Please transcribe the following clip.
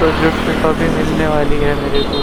Project में कभी मिलने वाली है मेरे को।